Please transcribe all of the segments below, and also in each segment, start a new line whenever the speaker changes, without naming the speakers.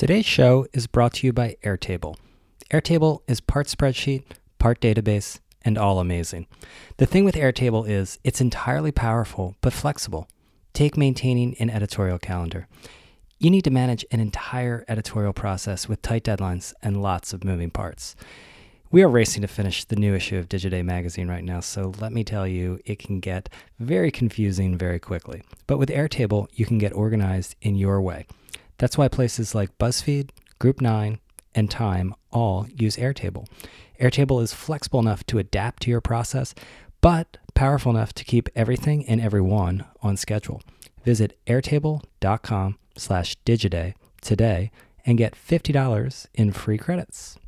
Today's show is brought to you by Airtable. Airtable is part spreadsheet, part database, and all amazing. The thing with Airtable is it's entirely powerful but flexible. Take maintaining an editorial calendar. You need to manage an entire editorial process with tight deadlines and lots of moving parts. We are racing to finish the new issue of Digiday magazine right now, so let me tell you, it can get very confusing very quickly. But with Airtable, you can get organized in your way. That's why places like BuzzFeed, Group 9, and Time all use Airtable. Airtable is flexible enough to adapt to your process, but powerful enough to keep everything and everyone on schedule. Visit airtable.com slash digiday today and get $50 in free credits.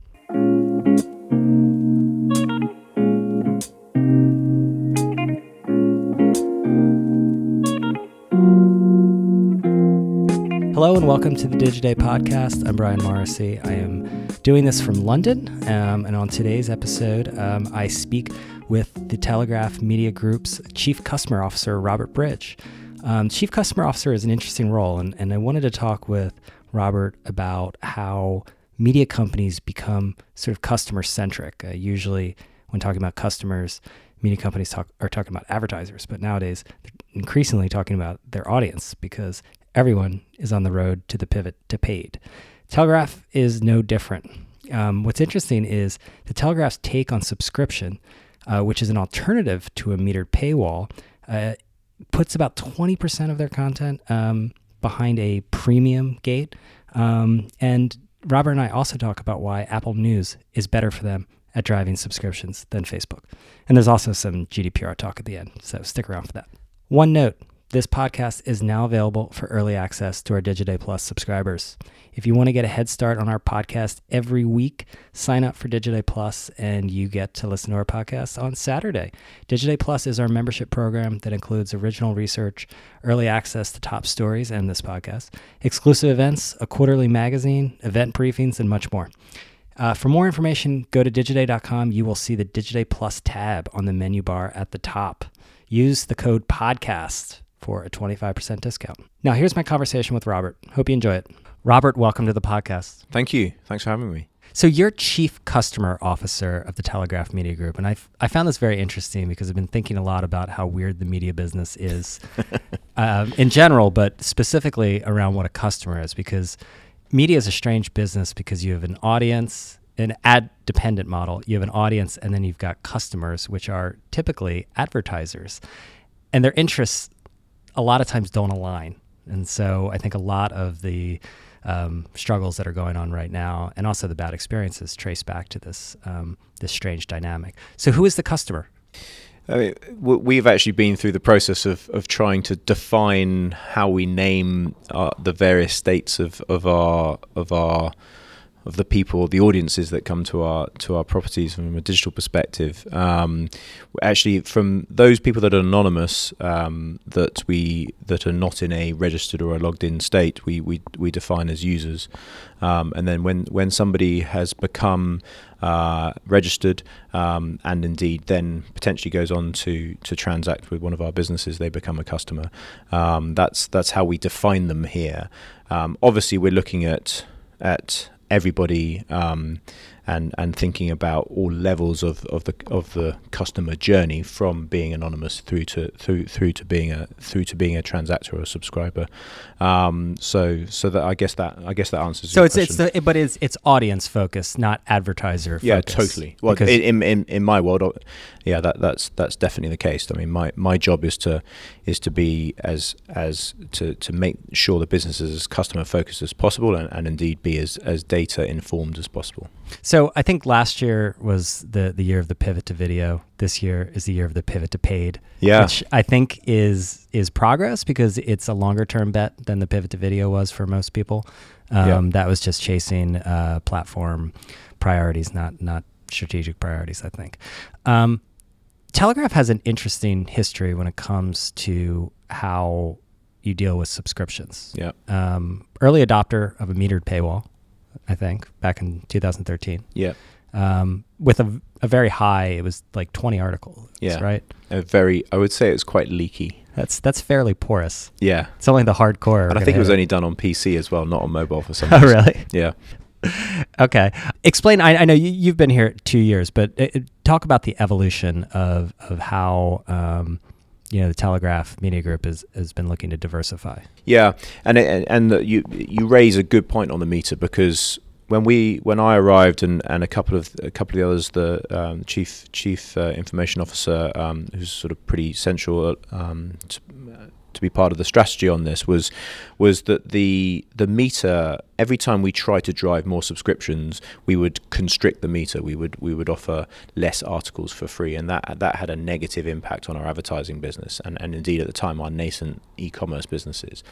Hello and welcome to the Digiday podcast. I'm Brian Morrissey. I am doing this from London, um, and on today's episode, um, I speak with the Telegraph Media Group's Chief Customer Officer, Robert Bridge. Um, Chief Customer Officer is an interesting role, and, and I wanted to talk with Robert about how media companies become sort of customer centric. Uh, usually, when talking about customers, media companies talk, are talking about advertisers, but nowadays they're increasingly talking about their audience because everyone is on the road to the pivot to paid. Telegraph is no different. Um, what's interesting is the Telegraph's take on subscription, uh, which is an alternative to a metered paywall, uh, puts about 20% of their content um, behind a premium gate. Um, and Robert and I also talk about why Apple News is better for them at driving subscriptions than Facebook. And there's also some GDPR talk at the end, so stick around for that. One note this podcast is now available for early access to our Digiday Plus subscribers. If you want to get a head start on our podcast every week, sign up for Digiday Plus and you get to listen to our podcast on Saturday. Digiday Plus is our membership program that includes original research, early access to top stories and this podcast, exclusive events, a quarterly magazine, event briefings, and much more. Uh, for more information, go to digiday.com. You will see the Digiday Plus tab on the menu bar at the top. Use the code PODCAST for a 25% discount. Now, here's my conversation with Robert. Hope you enjoy it. Robert, welcome to the podcast.
Thank you. Thanks for having me.
So, you're Chief Customer Officer of the Telegraph Media Group. And I, I found this very interesting because I've been thinking a lot about how weird the media business is um, in general, but specifically around what a customer is. Because media is a strange business because you have an audience, an ad dependent model, you have an audience, and then you've got customers, which are typically advertisers. And their interests a lot of times don't align. And so I think a lot of the um, struggles that are going on right now, and also the bad experiences, trace back to this um, this strange dynamic. So, who is the customer?
I mean, we've actually been through the process of, of trying to define how we name uh, the various states of, of our of our of the people, the audiences that come to our to our properties from a digital perspective. Um, actually, from those people that are anonymous, um, that we that are not in a registered or a logged in state, we we, we define as users. Um, and then when when somebody has become uh, registered um, and indeed then potentially goes on to to transact with one of our businesses, they become a customer. Um, that's that's how we define them here. Um, obviously, we're looking at at everybody um, and and thinking about all levels of, of the of the customer journey from being anonymous through to through through to being a through to being a transactor or a subscriber. Um, so so that I guess that I guess that answers.
So it's
question.
it's the, but it's it's audience focused, not advertiser. Focused.
Yeah, totally. Well, in, in in my world, yeah, that that's that's definitely the case. I mean, my my job is to is to be as as to to make sure the business is as customer focused as possible, and, and indeed be as as data informed as possible.
So I think last year was the the year of the pivot to video. This year is the year of the pivot to paid.
Yeah,
which I think is is progress because it's a longer term bet than the pivot to video was for most people. Um, yeah. That was just chasing uh, platform priorities, not not strategic priorities. I think. Um, Telegraph has an interesting history when it comes to how you deal with subscriptions.
Yeah.
Um, early adopter of a metered paywall. I think, back in 2013.
Yeah.
Um, with a, a very high, it was like 20 articles,
yeah.
right?
A very, I would say it's quite leaky.
That's that's fairly porous.
Yeah,
It's only the hardcore.
and I think it was only done on PC as well, not on mobile for some
Oh, really?
Yeah.
Okay. Explain. I, I know you, you've been here two years, but uh, uh, talk about the evolution of of how um, you know the Telegraph Media Group has has been looking to diversify.
Yeah, and it, and the, you you raise a good point on the meter because when we when I arrived and, and a couple of a couple of the others, the um, chief chief uh, information officer, um, who's sort of pretty central um, to, to be part of the strategy on this was was that the the meter every time we try to drive more subscriptions we would constrict the meter. We would we would offer less articles for free and that that had a negative impact on our advertising business and, and indeed at the time our nascent e-commerce businesses.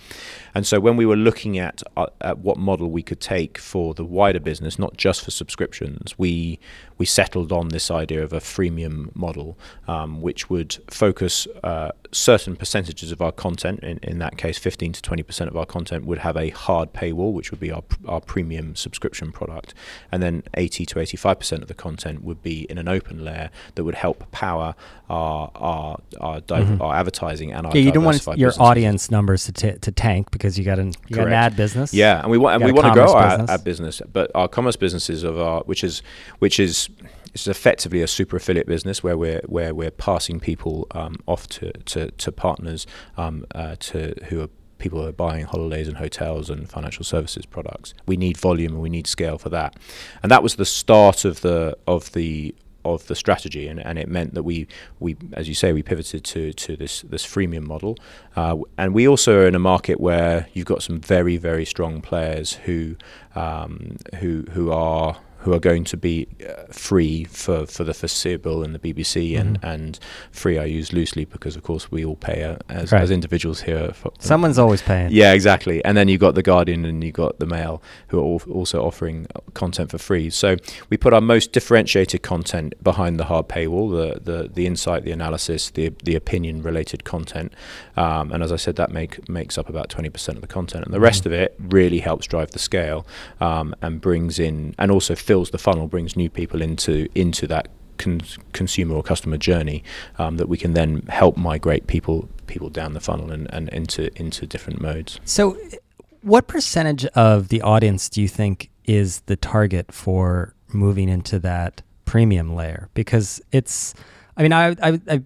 And so when we were looking at uh, at what model we could take for the wider business not just for subscriptions we we settled on this idea of a freemium model um, which would focus uh, certain percentages of our content in, in that case 15 to 20 percent of our content would have a hard paywall which would be our, our premium subscription product and then 80 to 85 percent of the content would be in an open layer that would help power our our our, div-
Mhm.
our advertising and our
Yeah, you don't want your
businesses.
audience numbers to, t- to tank because you got an you got an ad business.
Yeah, and we want and we want to grow our
business.
ad business, but our commerce businesses of our which is which is it's effectively a super affiliate business where we're where we're passing people um, off to, to, to partners um, uh, to who are people who are buying holidays and hotels and financial services products. We need volume and we need scale for that, and that was the start of the of the of the strategy, and, and it meant that we, we, as you say, we pivoted to, to this this freemium model, uh, and we also are in a market where you've got some very very strong players who um, who who are who are going to be uh, free for, for the foreseeable in the BBC and,
Mhm.
and free I use loosely because of course we all pay uh, as,
Right.
as individuals here. For,
Someone's always paying.
yeah, exactly. And then you've got the Guardian and you've got the Mail, who are al- also offering content for free. So we put our most differentiated content behind the hard paywall, the the, the insight, the analysis, the the opinion related content. Um, and as I said, that make makes up about twenty percent of the content, and the rest
Mhm.
of it really helps drive the scale um, and brings in and also fills the funnel, brings new people into into that. Con- consumer or customer journey um, that we can then help migrate people people down the funnel and, and into into different modes.
So, what percentage of the audience do you think is the target for moving into that premium layer? Because it's, I mean, I, I, I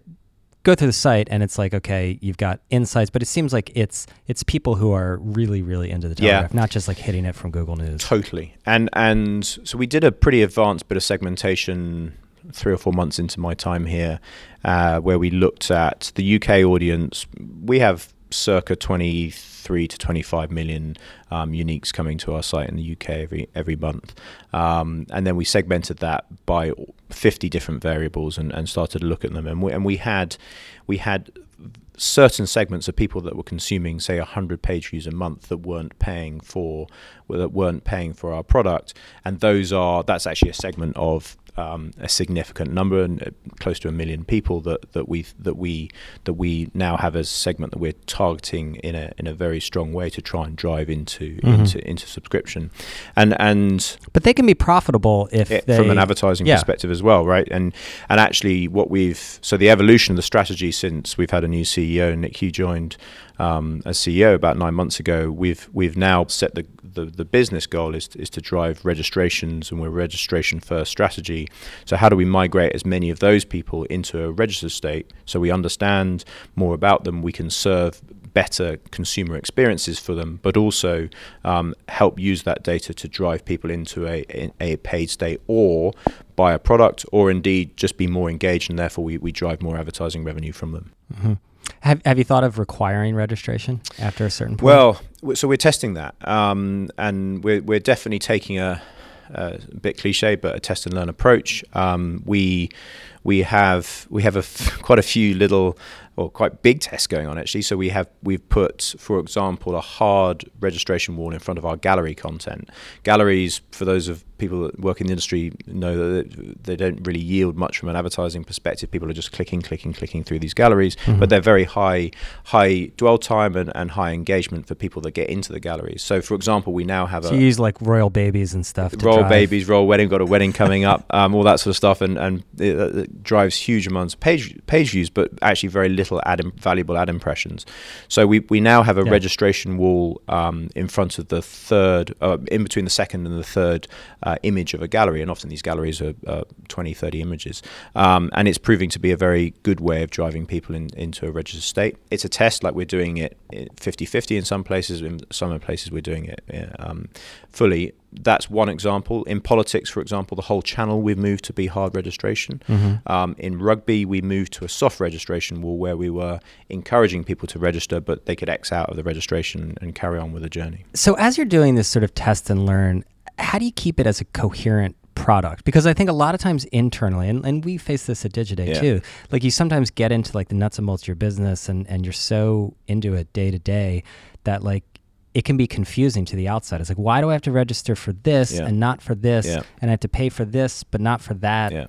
go through the site and it's like, okay, you've got insights, but it seems like it's it's people who are really, really into the
Yeah.
Telegraph, not just like hitting it from Google News.
Totally. And and so we did a pretty advanced bit of segmentation three or four months into my time here, uh, where we looked at the UK audience. We have circa 23 to 25 million um, uniques coming to our site in the UK every every month, um, and then we segmented that by 50 different variables and, and started to look at them. And we, and we had we had certain segments of people that were consuming, say, 100 page views a month that weren't paying for that weren't paying for our product, and those are that's actually a segment of um, a significant number and uh, close to a million people that that we that we that we now have as a segment that we're targeting in a in a very strong way to try and drive into
Mhm.
into into subscription, and and
But they can be profitable if
it-
they,
from an advertising
yeah.
perspective as well, right? And and actually, what we've so the evolution of the strategy since we've had a new CEO, Nick Hugh joined um, as CEO about nine months ago. We've we've now set the the, the business goal is to, is to drive registrations, and we're registration first strategy. So how do we migrate as many of those people into a registered state so we understand more about them? We can serve better consumer experiences for them, but also um, help use that data to drive people into a, a, paid state or buy a product or indeed just be more engaged and therefore we, we drive more advertising revenue from them.
Mhm. Have Have you thought of requiring registration after a certain point?
Well, so we're testing that, um, and we're we're definitely taking a, a bit cliche, but a test and learn approach. Um, we we have we have a f- quite a few little or quite big tests going on actually. So we have we've put, for example, a hard registration wall in front of our gallery content. Galleries, for those of people that work in the industry, know that they don't really yield much from an advertising perspective. People are just clicking, clicking, clicking through these galleries,
Mhm.
but they're very high high dwell time and, and high engagement for people that get into the galleries. So, for example, we now have
so
a
you use like royal babies and stuff. To
royal
drive.
babies, royal wedding, got a wedding coming up, um, all that sort of stuff, and and uh, drives huge amounts of page page views, but actually very little ad im- valuable ad impressions. So we, we now have a
Yeah.
registration wall um, in front of the third, uh, in between the second and the third uh, image of a gallery, and often these galleries are uh, 20, 30 images, um, and it's proving to be a very good way of driving people in, into a registered state. It's a test, like we're doing it 50-50 in some places, in some places we're doing it um, fully. That's one example. In politics, for example, the whole channel we've moved to be hard registration.
Mm-hmm.
Um, in rugby, we moved to a soft registration wall where we were encouraging people to register, but they could X out of the registration and carry on with the journey.
So as you're doing this sort of test and learn, how do you keep it as a coherent product? Because I think a lot of times internally, and, and we face this at Digiday
Yeah.
too, like you sometimes get into like the nuts and bolts of your business and, and you're so into it day to day that like it can be confusing to the outside. It's like, why do I have to register for this
Yeah.
and not for this?
Yeah.
And I have to pay for this, but not for that.
Yeah.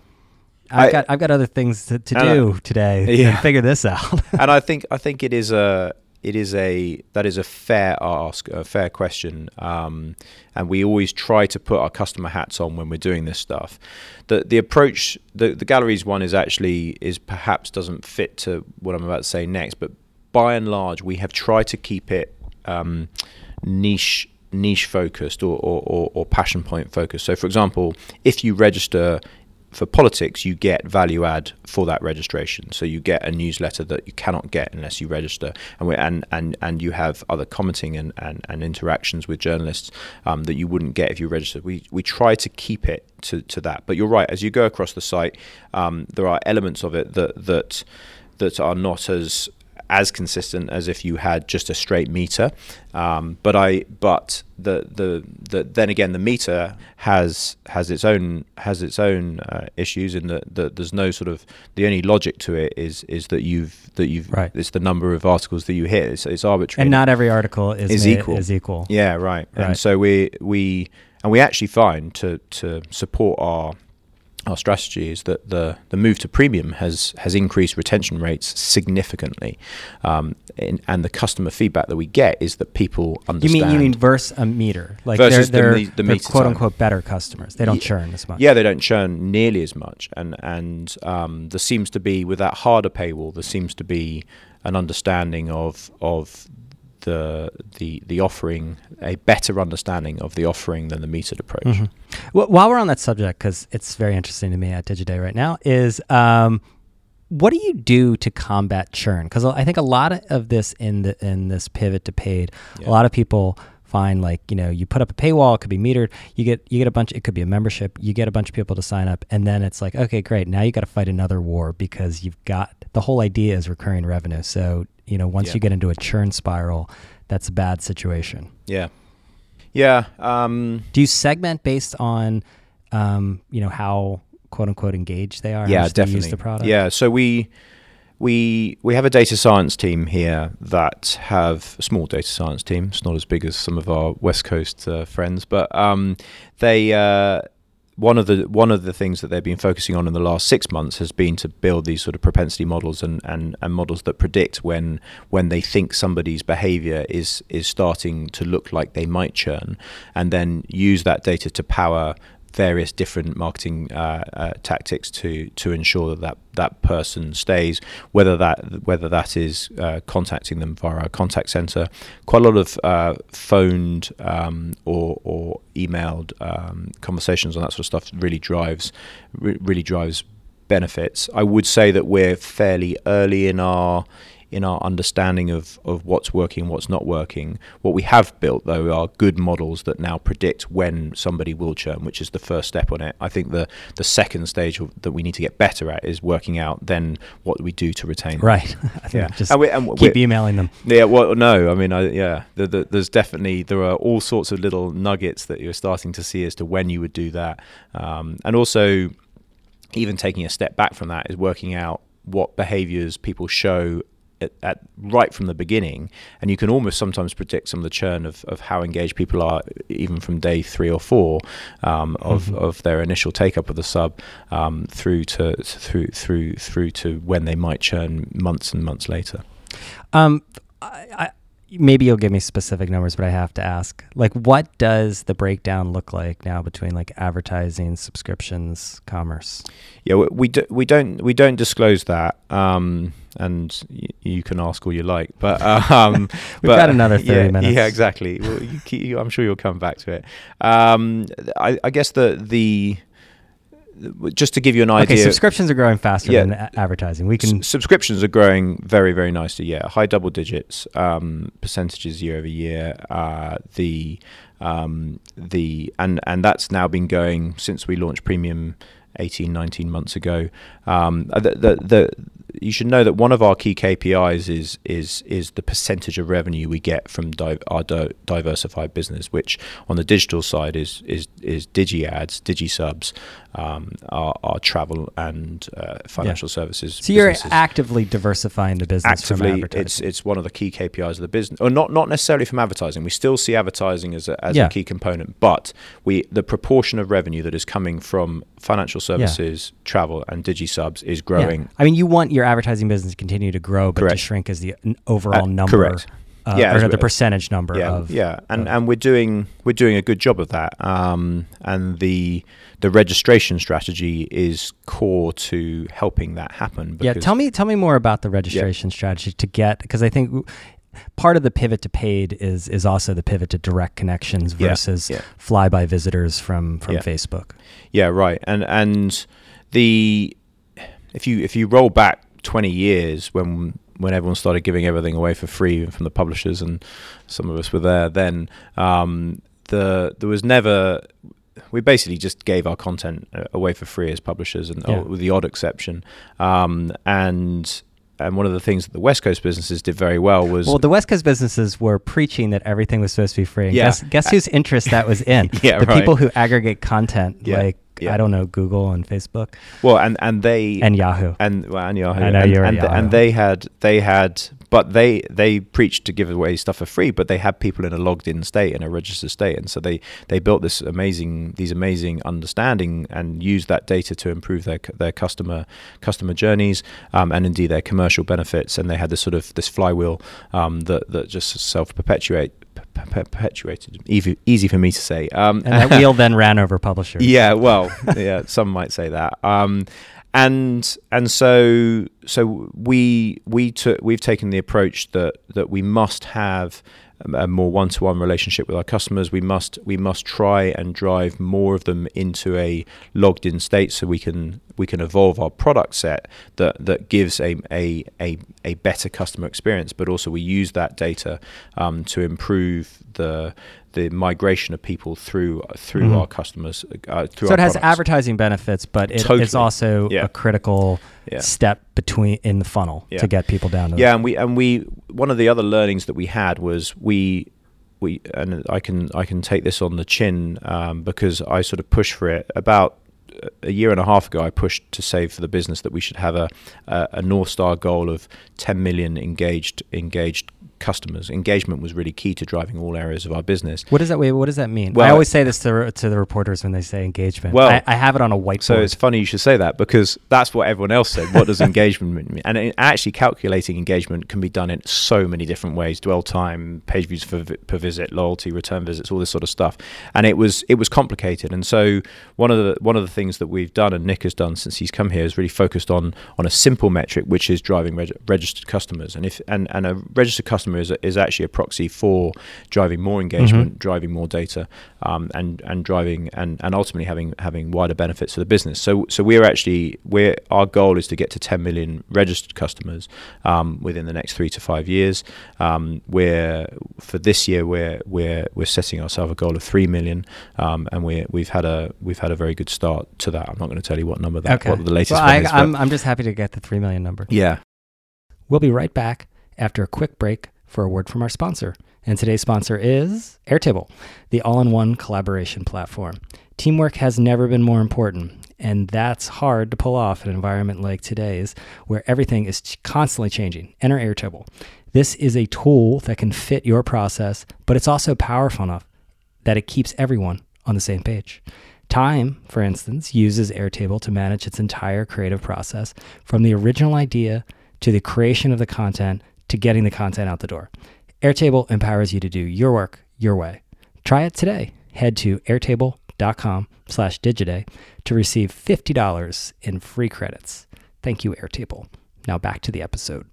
I've
I-
got I've got other things to, to
And I-
do today
Yeah.
to figure this out.
and I think I think it is a it is a that is a fair ask, a fair question, um, and we always try to put our customer hats on when we're doing this stuff. The the approach the the galleries one is actually is perhaps doesn't fit to what I'm about to say next, but by and large we have tried to keep it um, niche niche focused or, or, or, or passion point focused. So, for example, if you register for politics, you get value add for that registration. So you get a newsletter that you cannot get unless you register, and and, and and you have other commenting and, and, and interactions with journalists um, that you wouldn't get if you registered. We we try to keep it to, to that. But you're right. As you go across the site, um, there are elements of it that that that are not as as consistent as if you had just a straight meter. Um, but I but the, the the then again the meter has has its own has its own uh, issues in that, that there's no sort of the only logic to it is is that you've that you've
Right.
it's the number of articles that you hit it's, it's arbitrary
and not every article is,
Is equal.
Is equal.
yeah, right.
Right.
And so we we and we actually find to to support our our strategy is that the the move to premium has has increased retention rates significantly, um, in, and the customer feedback that we get is that people understand.
You mean you mean versus a meter? Like
Versus the
they're, they're,
me- the
they're quote
time.
unquote better customers. They don't
Ye-
churn as much.
yeah, they don't churn nearly as much, and and um, there seems to be with that harder paywall, there seems to be an understanding of of the the the offering, a better understanding of the offering than the metered approach.
Mhm. Well, while we're on that subject, because it's very interesting to me at Digiday right now, is um, what do you do to combat churn? Because I think a lot of this in the in this pivot to paid,
Yeah.
a lot of people find like you know you put up a paywall, it could be metered. You get you get a bunch. It could be a membership. You get a bunch of people to sign up, and then it's like okay, great. Now you got to fight another war because you've got the whole idea is recurring revenue. So you know once
Yeah.
you get into a churn spiral, that's a bad situation.
Yeah, yeah. Um,
Do you segment based on, um, you know, how quote unquote engaged they are?
yeah, definitely.
Use the product.
Yeah, so we we we have a data science team here that have a small data science team. It's not as big as some of our West Coast uh, friends, but um, they. Uh, one of the one of the things that they've been focusing on in the last six months has been to build these sort of propensity models and, and, and models that predict when when they think somebody's behavior is is starting to look like they might churn, and then use that data to power various different marketing uh, uh, tactics to to ensure that, that that person stays. Whether that whether that is uh, contacting them via our contact center, quite a lot of uh, phoned um, or or emailed um, conversations on that sort of stuff really drives re- really drives benefits. I would say that we're fairly early in our in our understanding of, of what's working what's not working. What we have built, though, are good models that now predict when somebody will churn, which is the first step on it. I think the, the second stage of- that we need to get better at is working out then what we do to retain. them.
Right.
Yeah.
Just
And we- and
keep emailing them.
Yeah, well, no, I mean, I, yeah, the, the, there's definitely there are all sorts of little nuggets that you're starting to see as to when you would do that, um, and also even taking a step back from that is working out what behaviors people show at, at right from the beginning, and you can almost sometimes predict some of the churn of, of how engaged people are, even from day three or four um, of,
Mhm.
of their initial take up of the sub um, through to through through through to when they might churn months and months later.
Um, I, I, maybe you'll give me specific numbers, but I have to ask. Like, what does the breakdown look like now between like advertising, subscriptions, commerce?
Yeah, we we, do, we don't we don't disclose that, um, and y- you can ask all you like, but um,
We've
but-
got another 30
yeah,
minutes.
Yeah, exactly. Well, you keep, you, I'm sure you'll come back to it. Um, I, I guess the the just to give you an idea.
Okay, subscriptions are growing faster
Yeah.
than advertising. We can
S- subscriptions are growing very very nicely yeah high double digits um, percentages year over year uh, the um, the and and that's now been going since we launched premium 18 19 months ago um, the, the, the you should know that one of our key KPIs is is is the percentage of revenue we get from di- our di- diversified business, which on the digital side is is is digi ads, digi subs, um, our, our travel and uh, financial services.
So you're
businesses
actively diversifying the business from
actively
advertising.
it's it's one of the key KPIs of the business or not not necessarily from advertising we still see advertising as a, as
Yeah.
a key component but we the proportion of revenue that is coming from financial services travel and digi subs is
Yeah.
growing
I mean, you want your advertising business continue to grow, but to shrink as the overall
Uh,
number.
correct.
Uh,
Yeah,
or the percentage number
yeah
of.
yeah and
of-
and we're doing we're doing a good job of that um and the the registration strategy is core to helping that happen
Yeah, tell me tell me more about the registration strategy to get because I think part of the pivot to paid is is also the pivot to direct connections
Yeah,
versus
yeah.
flyby visitors from from
Yeah.
Facebook.
Yeah, right. And and the if you if you roll back 20 years when when everyone started giving everything away for free from the publishers and some of us were there then um, the there was never we basically just gave our content uh, away for free as publishers and
Yeah.
oh, with the odd exception um, and and one of the things that the West Coast businesses did very well was
Well, the West Coast businesses were preaching that everything was supposed to be free. And
Yeah.
Guess, guess whose interest that was in?
Yeah,
the
right.
people who aggregate content,
Yeah,
like
yeah.
I don't know, Google and Facebook
well and and they
and Yahoo.
and well, and Yahoo,
I know
and,
you're
and,
Yahoo.
and they had they had, but they they preached to give away stuff for free, but they had people in a logged in state in a registered state, and so they they built this amazing these amazing understanding and used that data to improve their their customer customer journeys um, and indeed their commercial benefits, and they had this sort of this flywheel um, that that just self perpetuate perpetuated easy easy for me to say um,
and that wheel then ran over publishers.
yeah, well, yeah, some might say that. Um, and and so so we we took we've taken the approach that that we must have a more one-to-one relationship with our customers. We must we must try and drive more of them into a logged-in state, so we can we can evolve our product set that that gives a a a, a better customer experience. But also we use that data um, to improve the the migration of people through through
Mhm.
our customers. Uh, through
So
our
it has
products.
advertising benefits, but it, it's also
Yeah.
a critical
Yeah.
step between in the funnel
Yeah.
to get people down to
Yeah, and we and we one of the other learnings that we had was we we and I can I can take this on the chin um, because I sort of pushed for it about a year and a half ago. I pushed to save for the business that we should have a a, a north star goal of 10 million engaged engaged customers. Engagement was really key to driving all areas of our business.
What does that? Wait, what does that mean? I always say this to to the reporters when they say engagement.
Well-
I, I have it on a whiteboard.
So it's funny you should say that because that's what everyone else said. What does engagement mean? And it, actually, calculating engagement can be done in so many different ways: dwell time, page views per, per visit, loyalty, return visits, all this sort of stuff. And it was it was complicated. And so one of the one of the things that we've done and Nick has done since he's come here is really focused on on a simple metric, which is driving reg- registered customers. And if and, and a registered customer is is actually a proxy for driving more engagement, driving more data, um, and and driving and, and ultimately having having wider benefits for the business. So so we're actually we're our goal is to get to 10 million registered customers um, within the next three to five years. Um, we're for this year we're we're we're setting ourselves a goal of three million, um, and we we've had a we've had a very good start to that. I'm not going to tell you what number that
okay.
what the latest
Well, I,
is,
I'm I'm just happy to get the three million number.
yeah.
We'll be right back after a quick break for a word from our sponsor. And today's sponsor is Airtable, the all in one collaboration platform. Teamwork has never been more important, and that's hard to pull off in an environment like today's where everything is constantly changing. Enter Airtable. This is a tool that can fit your process, but it's also powerful enough that it keeps everyone on the same page. Time, for instance, uses Airtable to manage its entire creative process from the original idea to the creation of the content to getting the content out the door. Airtable empowers you to do your work your way. Try it today. Head to airtable.com slash digiday to receive $50 in free credits. Thank you, Airtable. Now back to the episode.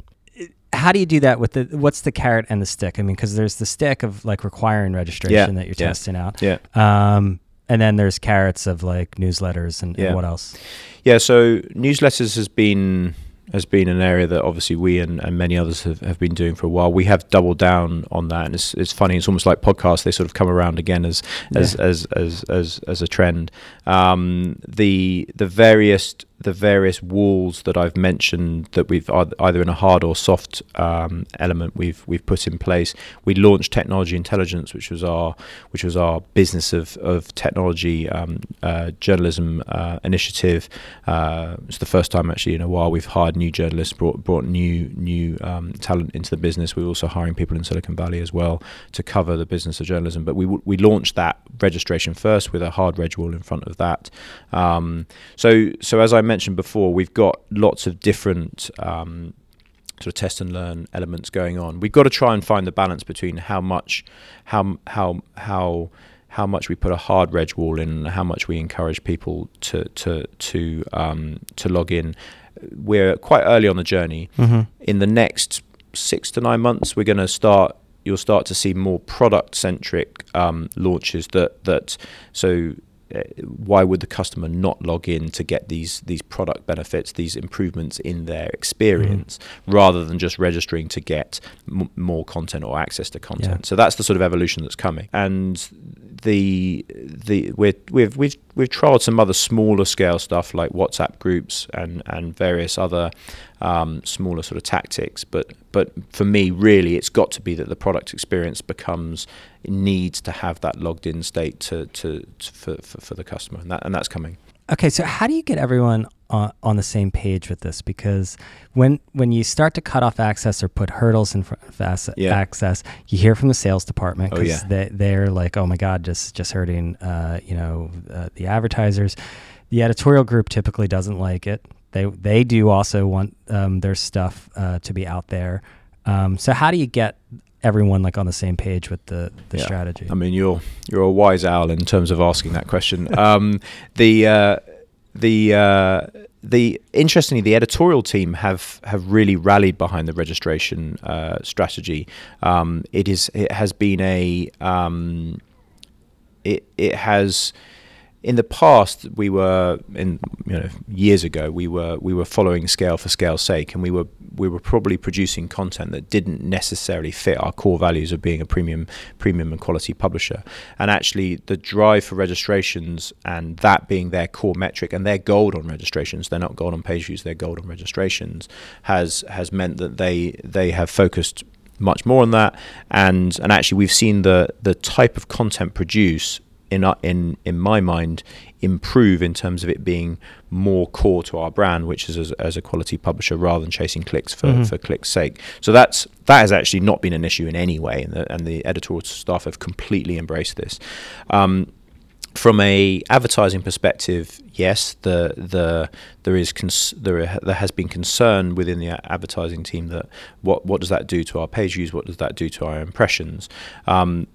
How do you do that with the, what's the carrot and the stick? I mean, because there's the stick of like requiring registration
Yeah,
that you're
yeah.
testing out.
Yeah.
Um, and then there's carrots of like newsletters and, and what else?
Yeah, so newsletters has been has been an area that obviously we and, and many others have, have been doing for a while. We have doubled down on that, and it's it's funny. It's almost like podcasts; they sort of come around again as as
Yeah.
as, as as as a trend. Um, the the various the various walls that I've mentioned that we've either in a hard or soft um, element we've we've put in place. We launched Technology Intelligence, which was our which was our business of of technology um, uh, journalism uh, initiative. Uh, it's the first time actually in a while we've hired new journalists, brought brought new new um, talent into the business. We're also hiring people in Silicon Valley as well to cover the business of journalism. But we we launched that registration first with a hard reg wall in front of that. Um, so so as I mentioned before, we've got lots of different. Um, sort of test and learn elements going on. We've got to try and find the balance between how much, how how how how much we put a hard reg wall in, and how much we encourage people to to to um, to log in. We're quite early on the journey.
Mm-hmm.
In the next six to nine months, we're going to start. You'll start to see more product centric um, launches. That that so Uh, why would the customer not log in to get these these product benefits, these improvements in their experience, mm-hmm. rather than just registering to get m- more content or access to content?
Yeah.
So that's the sort of evolution that's coming, and the the we're, we've we've we've trialed some other smaller scale stuff like WhatsApp groups and and various other um, smaller sort of tactics. But but for me, really, it's got to be that the product experience becomes needs to have that logged in state to to, to for, for for the customer, and that and that's coming.
Okay, so how do you get everyone on, on the same page with this? Because when when you start to cut off access or put hurdles in front of ass-
Yeah.
access, you hear from the sales department
Oh,
because
yeah.
they they're like, oh my god, just just hurting, uh, you know, uh, the advertisers. The editorial group typically doesn't like it. They they do also want um, their stuff uh, to be out there. Um, so how do you get everyone like on the same page with the the
Yeah.
strategy?
I mean, you're you're a wise owl in terms of asking that question. um, the uh, the uh, the interestingly, the editorial team have have really rallied behind the registration uh, strategy. Um, it is it has been a um, it it has in the past we were in you know years ago we were we were following scale for scale's sake and we were we were probably producing content that didn't necessarily fit our core values of being a premium premium and quality publisher. And actually the drive for registrations and that being their core metric and their goaled on registrations they're not goaled on page views they're goaled on registrations has has meant that they they have focused much more on that. And and actually we've seen the the type of content produced in our- in in my mind improve in terms of it being more core to our brand which is as, as a quality publisher rather than chasing clicks for,
Mhm.
for clicks sake so that's that has actually not been an issue in any way and the, and the editorial staff have completely embraced this um, from a advertising perspective, yes, the the there is cons- there there has been concern within the advertising team that what what does that do to our page views? What does that do to our impressions? Um,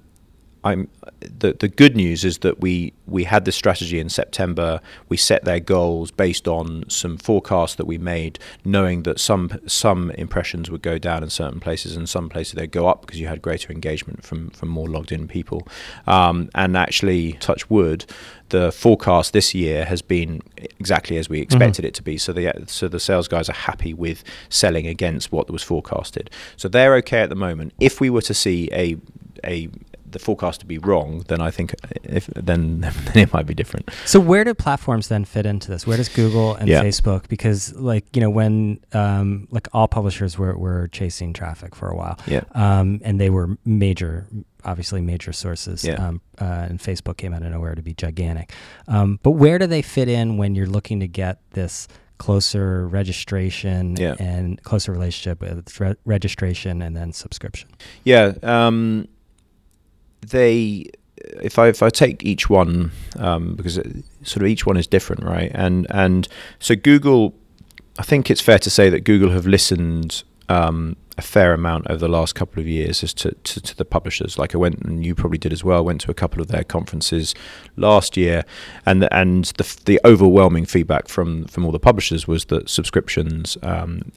I'm the the good news is that we we had this strategy in September. We set their goals based on some forecasts that we made, knowing that some some impressions would go down in certain places, and some places they'd go up because you had greater engagement from from more logged in people. Um, and actually, touch wood, the forecast this year has been exactly as we expected it to be. So the so the sales guys are happy with selling against what was forecasted. So they're okay at the moment. If we were to see a a the forecast to be wrong, then I think if then, then it might be different.
So where do platforms then fit into this? Where does Google and
Yeah.
Facebook? Because like you know when um, like all publishers were were chasing traffic for a while,
Yeah.
um, and they were major, obviously major sources.
Yeah.
Um, uh, and Facebook came out of nowhere to be gigantic. Um, but where do they fit in when you're looking to get this? closer registration
Yeah.
and closer relationship with re- registration and then subscription
Yeah, um, they. If I if I take each one um, because it, sort of each one is different, right? And and so Google, I think it's fair to say that Google have listened um, a fair amount over the last couple of years as to, to, to, the publishers. Like I went, and you probably did as well. Went to a couple of their conferences last year, and and the the overwhelming feedback from from all the publishers was that subscriptions um,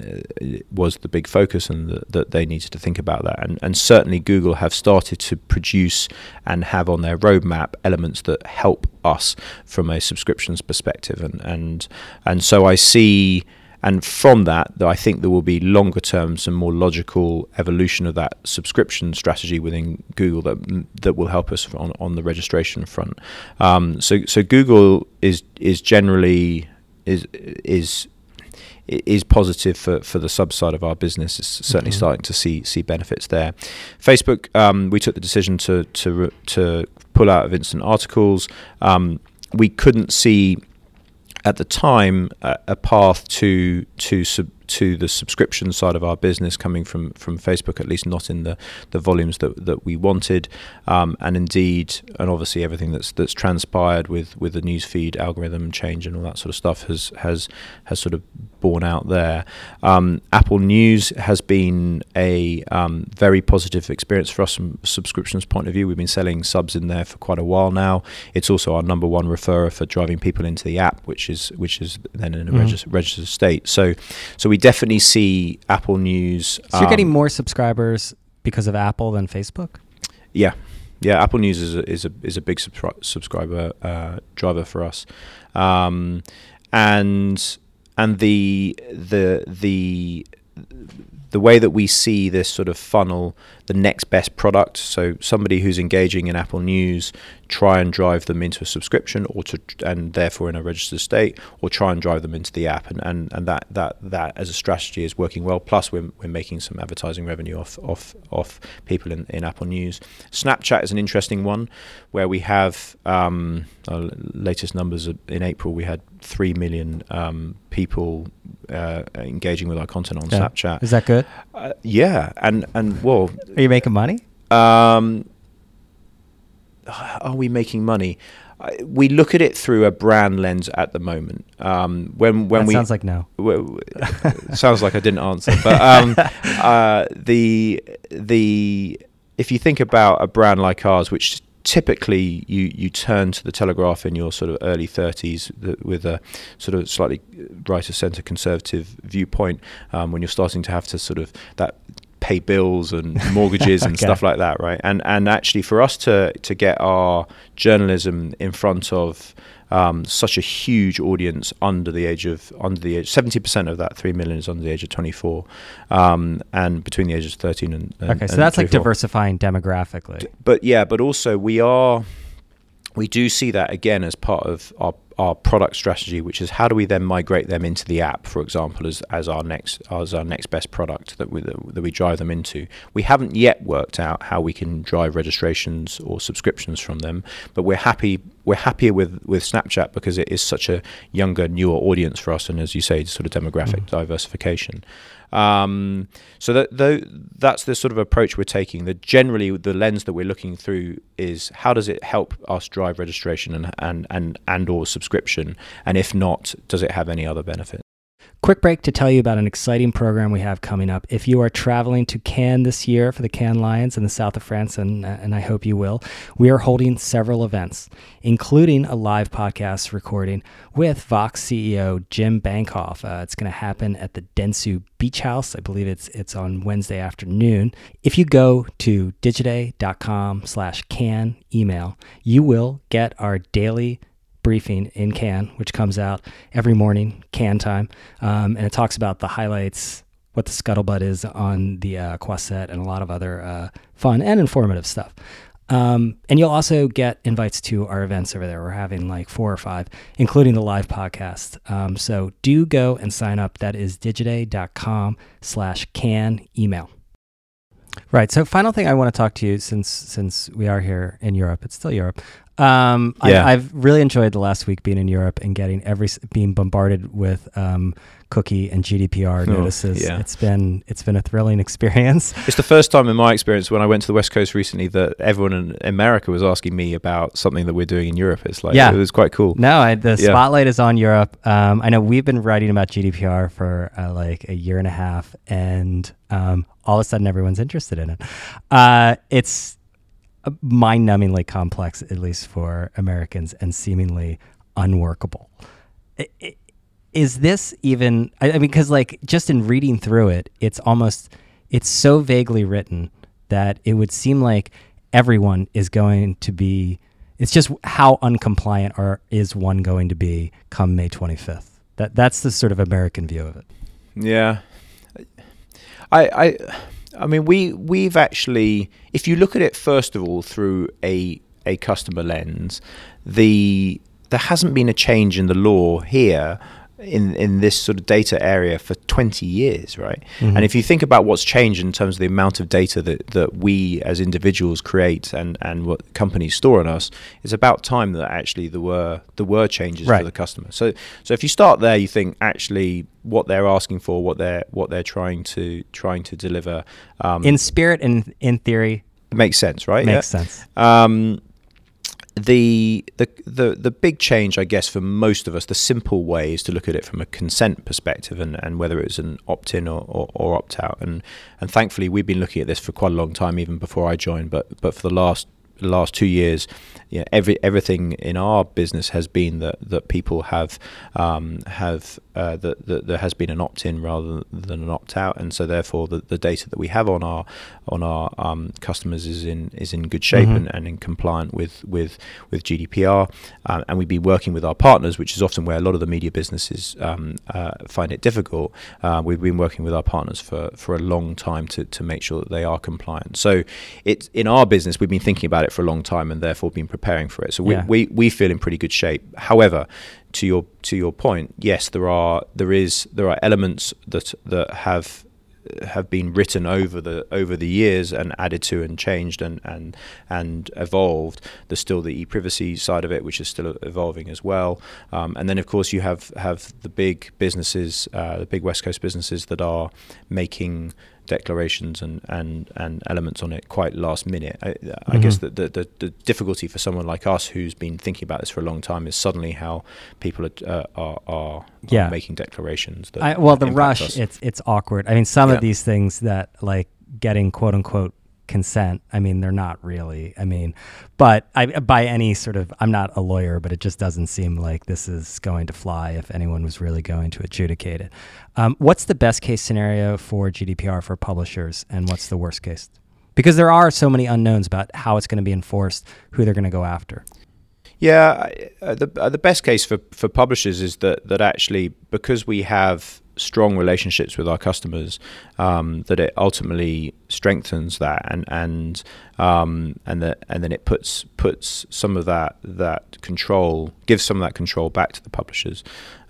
was the big focus, and the, that they needed to think about that. And and certainly Google have started to produce and have on their roadmap elements that help us from a subscriptions perspective, and and and so I see and from that, though, I think there will be longer term, some more logical evolution of that subscription strategy within Google that that will help us on, on the registration front. Um, so so Google is is generally is is is positive for, for the sub side of our business. It's certainly mm-hmm. starting to see see benefits there. Facebook, um, we took the decision to to to pull out of instant articles. Um, we couldn't see at the time a, a path to to sub, to the subscription side of our business coming from from Facebook, at least not in the, the volumes that, that we wanted, um, and indeed, and obviously everything that's that's transpired with, with the newsfeed algorithm change and all that sort of stuff has has has sort of borne out there. Um, Apple News has been a um, very positive experience for us from subscriptions point of view. We've been selling subs in there for quite a while now. It's also our number one referrer for driving people into the app, which is which is then in a mm. registered state. So so we definitely see Apple News.
So you're getting um, more subscribers because of Apple than Facebook.
Yeah, yeah. Apple News is a, is a is a big subscri- subscriber uh, driver for us, um, and and the the the the way that we see this sort of funnel, the next best product. So somebody who's engaging in Apple News, try and drive them into a subscription, or to and therefore in a registered state, or try and drive them into the app. And, and, and that, that that as a strategy is working well. Plus, we're, we're making some advertising revenue off off off people in, in Apple News. Snapchat is an interesting one, where we have um, latest numbers in April. We had three million um, people uh, engaging with our content on yeah. Snapchat.
Is that good?
Uh, yeah, and and well,
are you making money?
Um, are we making money? we look at it through a brand lens at the moment. Um, when when
that
we
sounds like no,
sounds like I didn't answer. But um, uh, the the if you think about a brand like ours, which typically you, you turn to the Telegraph in your sort of early 30s with a sort of slightly right of centre conservative viewpoint um, when you're starting to have to sort of that pay bills and mortgages and okay. stuff like that, right? And and actually for us to to get our journalism in front of um, such a huge audience under the age of under the age seventy percent of that three million is under the age of twenty four, um, and between the ages of thirteen and, and
okay, so and that's 24. like diversifying demographically.
But yeah, but also we are we do see that again as part of our our product strategy, which is how do we then migrate them into the app, for example, as, as our next as our next best product that we that we drive them into. We haven't yet worked out how we can drive registrations or subscriptions from them, but we're happy we're happier with with Snapchat because it is such a younger, newer audience for us, and as you say, sort of demographic mm. diversification. Um, so that that's the sort of approach we're taking. That generally the lens that we're looking through is how does it help us drive registration and and and and or subscription, and if not, does it have any other benefit?
Quick break to tell you about an exciting program we have coming up. If you are traveling to Cannes this year for the Cannes Lions in the south of France, and, and I hope you will, we are holding several events, including a live podcast recording with Vox CEO Jim Bankoff. Uh, it's going to happen at the Dentsu Beach House. I believe it's it's on Wednesday afternoon. If you go to digiday.com slash Cannes email, you will get our daily briefing in Cannes, which comes out every morning, Cannes time. Um, and it talks about the highlights, what the scuttlebutt is on the uh, Croisette, and a lot of other uh, fun and informative stuff. Um, and you'll also get invites to our events over there. We're having like four or five, including the live podcast. Um, so do go and sign up. That is digiday.com slash Cannes email. Right. So final thing I want to talk to you since since we are here in Europe, it's still Europe, Um,
Yeah.
I, I've really enjoyed the last week being in Europe and getting every being bombarded with um, cookie and GDPR
Oh,
notices.
yeah.
It's been it's been a thrilling experience.
It's the first time in my experience when I went to the West Coast recently that everyone in America was asking me about something that we're doing in Europe. It's like,
Yeah.
it was quite cool.
No, I, the
Yeah.
spotlight is on Europe. Um, I know we've been writing about GDPR for uh, like a year and a half, and um, all of a sudden everyone's interested in it. Uh, it's mind-numbingly complex, at least for Americans, and seemingly unworkable. Is this even? I, I mean, because like just in reading through it, it's almost it's so vaguely written that it would seem like everyone is going to be. It's just how uncompliant are is one going to be come May 25th. That that's the sort of American view of it.
Yeah, I, I, I mean, we we've actually, if you look at it first of all through a a customer lens, the there hasn't been a change in the law here in in this sort of data area for 20 years right
Mhm.
and if you think about what's changed in terms of the amount of data that that we as individuals create and and what companies store on us it's about time that actually there were there were changes
Right.
for the customer so so if you start there you think actually what they're asking for what they're what they're trying to trying to deliver um
In spirit and in theory,
makes sense right
makes sense.
um, the, the the the big change, I guess, for most of us, the simple way is to look at it from a consent perspective, and, and whether it's an opt in or, or, or opt out. And and thankfully, we've been looking at this for quite a long time, even before I joined. But but for the last last two years, you know, every everything in our business has been that that people have um, have uh, that, that there has been an opt in rather than an opt out, and so therefore the, the data that we have on our on our um, customers is in is in good shape
Mhm.
and, and in compliant with with with GDPR, um, and we've been working with our partners, which is often where a lot of the media businesses um, uh, find it difficult. Uh, we've been working with our partners for for a long time to to make sure that they are compliant. So it's in our business we've been thinking about it for a long time and therefore been preparing for it. So we,
Yeah.
we, we feel in pretty good shape. However, to your to your point, yes, there are there is there are elements that that have have been written over the over the years and added to and changed and and and evolved. There's still the e-privacy side of it, which is still evolving as well. Um, and then of course you have have the big businesses, uh, the big West Coast businesses that are making declarations and, and, and elements on it quite last minute. I, I guess
Mhm.
that the, the, the difficulty for someone like us who's been thinking about this for a long time is suddenly how people are, uh, are, are,
Yeah.
are making declarations. That
I, well, the rush,
us.
it's it's awkward. I mean, some
Yeah.
of these things that like getting quote unquote consent. I mean, they're not really. I mean, but I, by any sort of, I'm not a lawyer, but it just doesn't seem like this is going to fly if anyone was really going to adjudicate it. Um, what's the best case scenario for GDPR for publishers, and what's the worst case? Because there are so many unknowns about how it's going to be enforced, who they're going to go after.
Yeah, uh, the uh, the best case for, for publishers is that that actually because we have strong relationships with our customers, um, that it ultimately strengthens that and and um, and that and then it puts puts some of that that control gives some of that control back to the publishers,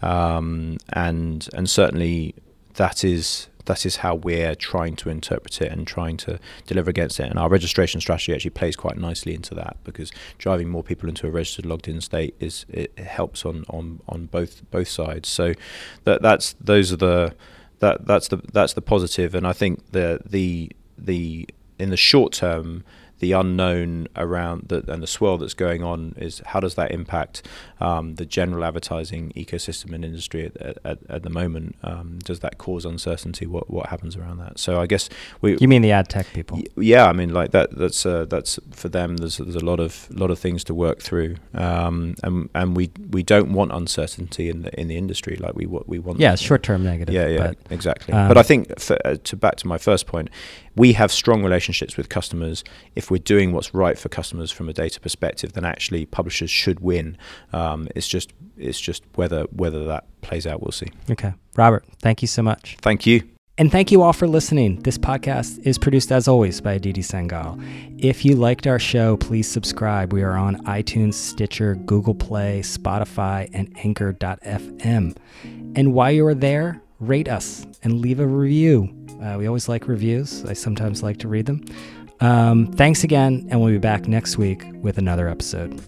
um, and and certainly that is that is how we're trying to interpret it and trying to deliver against it. And our registration strategy actually plays quite nicely into that because driving more people into a registered logged in state is it helps on on, on both both sides. So that that's those are the that that's the that's the positive. And I think the the the in the short term the unknown around the, and the swirl that's going on is how does that impact um, the general advertising ecosystem and industry at, at, at the moment? Um, does that cause uncertainty? What what happens around that? So I guess we.
You mean the ad tech people?
y- yeah, I mean, like that. That's uh, that's for them. There's there's a lot of lot of things to work through, um, and and we we don't want uncertainty in the in the industry. Like we what we want.
Yeah, short term negative.
Yeah, yeah,
But
exactly.
um,
but I think for, uh, to back to my first point, we have strong relationships with customers. If we're doing what's right for customers from a data perspective, then actually publishers should win. Um, it's just it's just whether whether that plays out. We'll see.
okay, Robert, thank you so much.
Thank you.
And thank you all for listening. This podcast is produced as always by Aditi Sangal. If you liked our show, please subscribe. We are on iTunes, Stitcher, Google Play, Spotify, and Anchor.fm. And while you are there, rate us and leave a review. Uh, we always like reviews. I sometimes like to read them. Um, thanks again, and we'll be back next week with another episode.